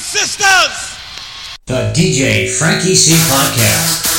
and sisters. The DJ Frankie C Podcast.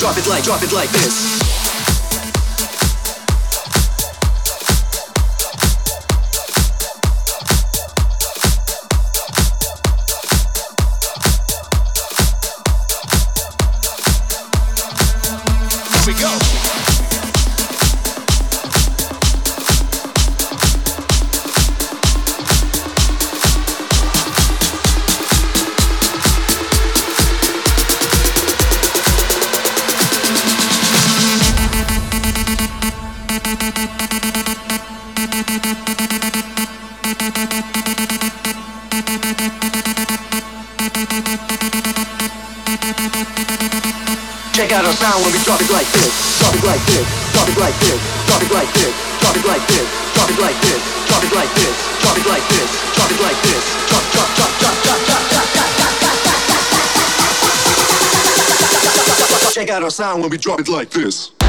Drop it like, drop it like, this. Check our sound when we drop it like this.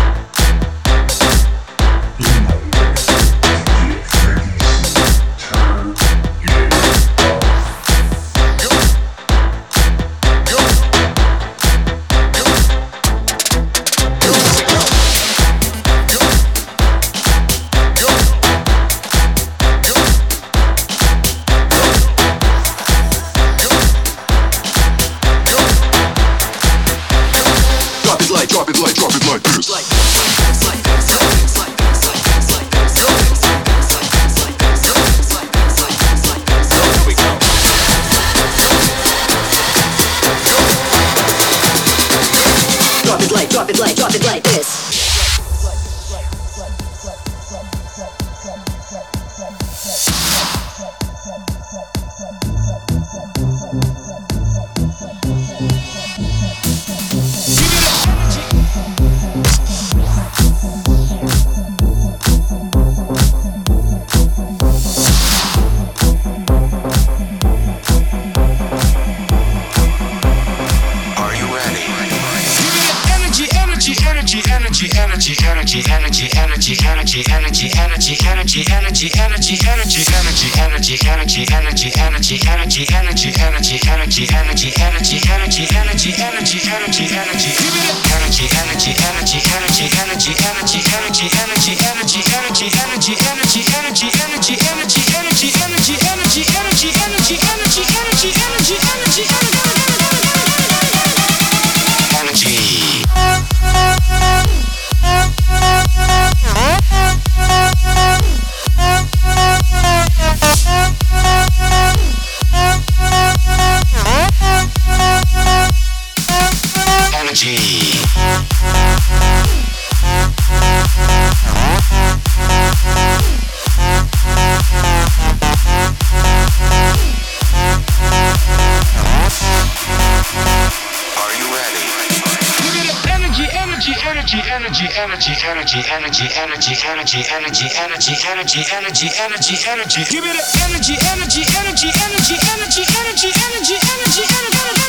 energy, energy, energy, energy. Give me the energy, energy, energy, energy, energy, energy, energy, energy, energy, energy.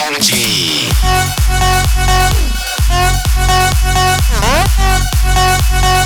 Energy. energy, energy, energy, energy, energy. Energy.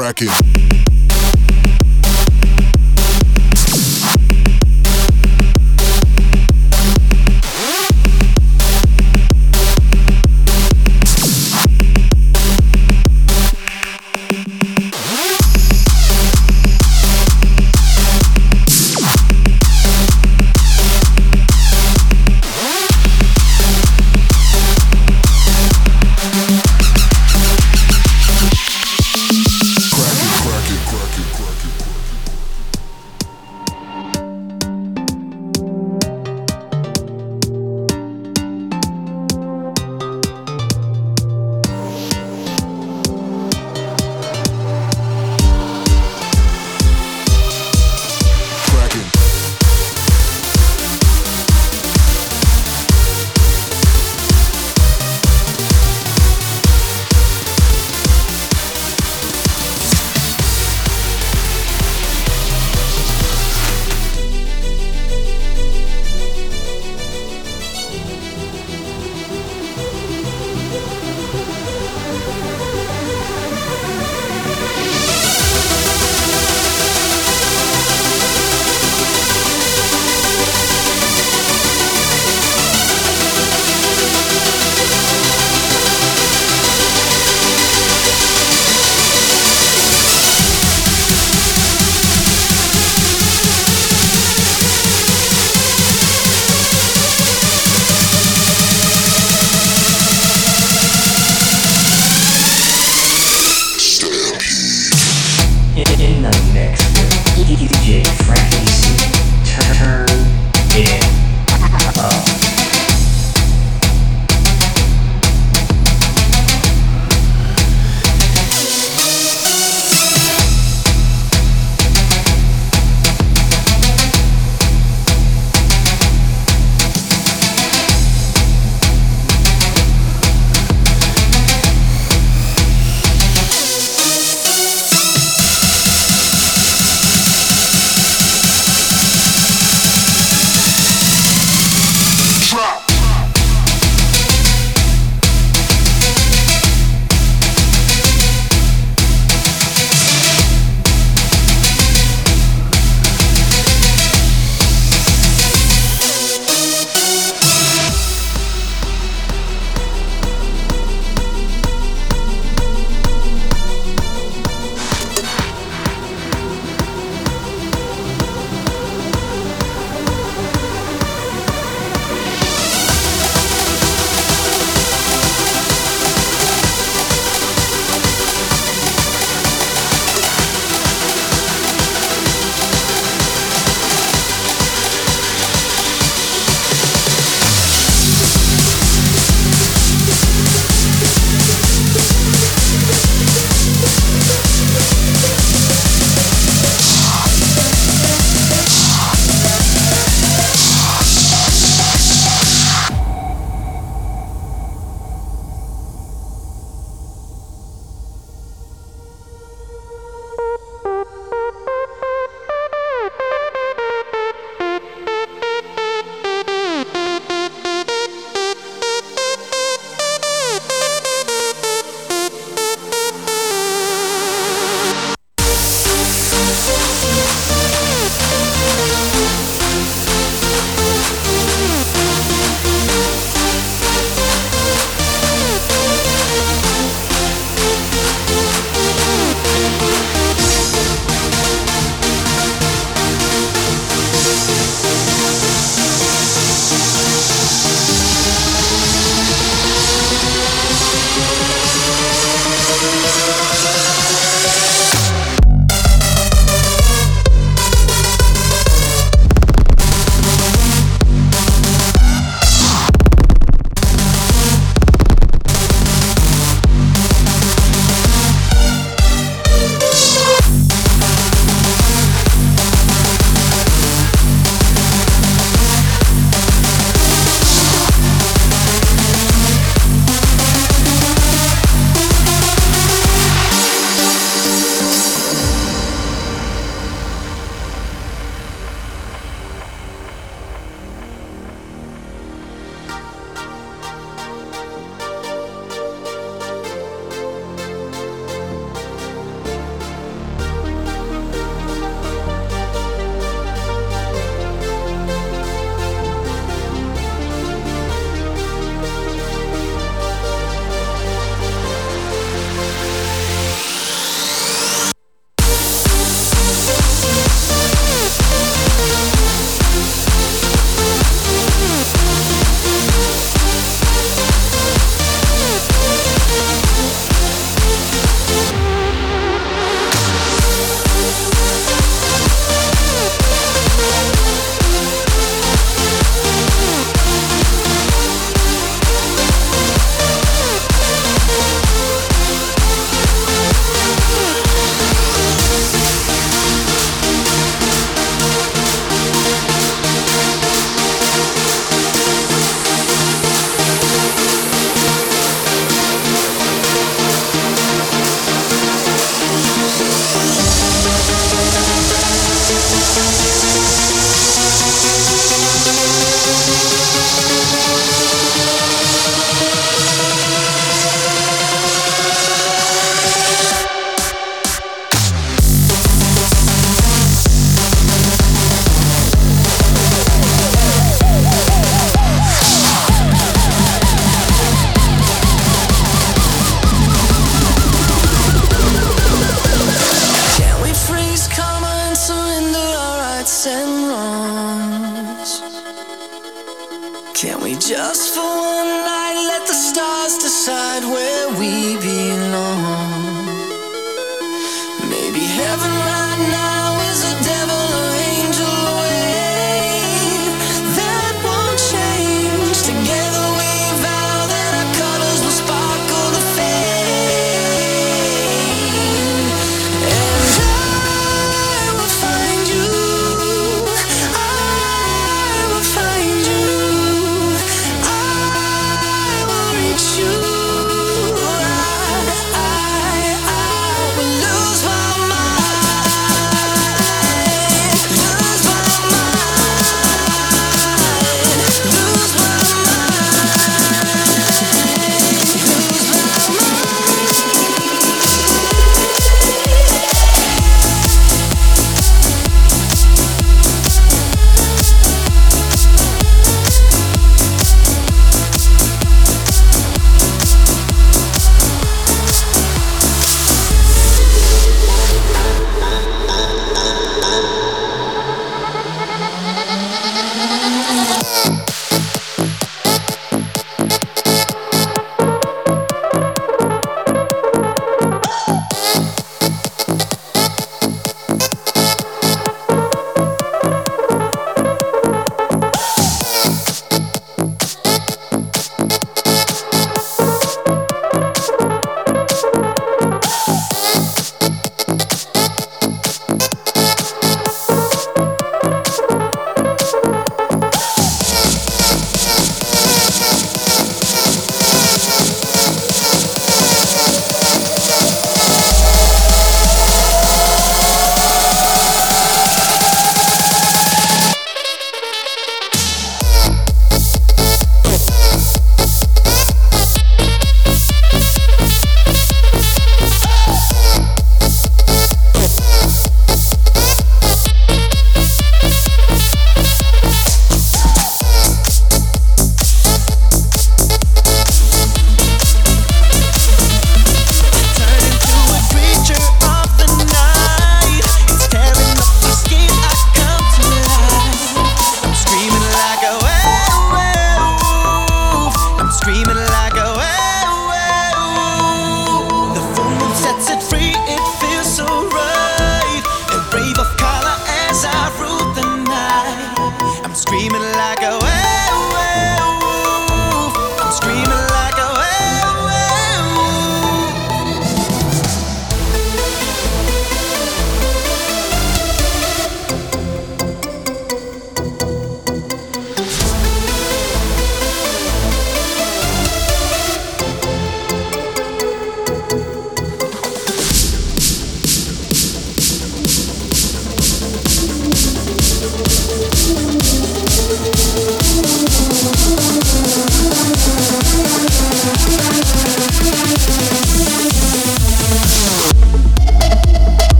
Cracking.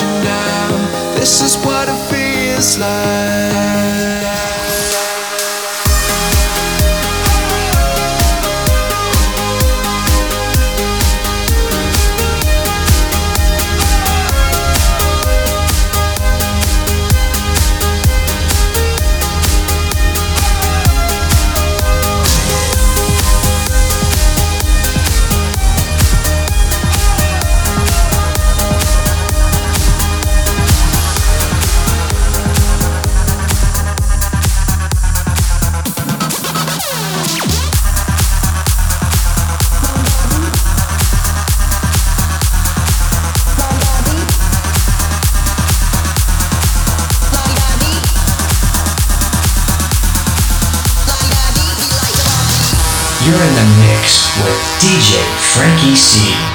you now. This is what it feels like. DJ Frankie C.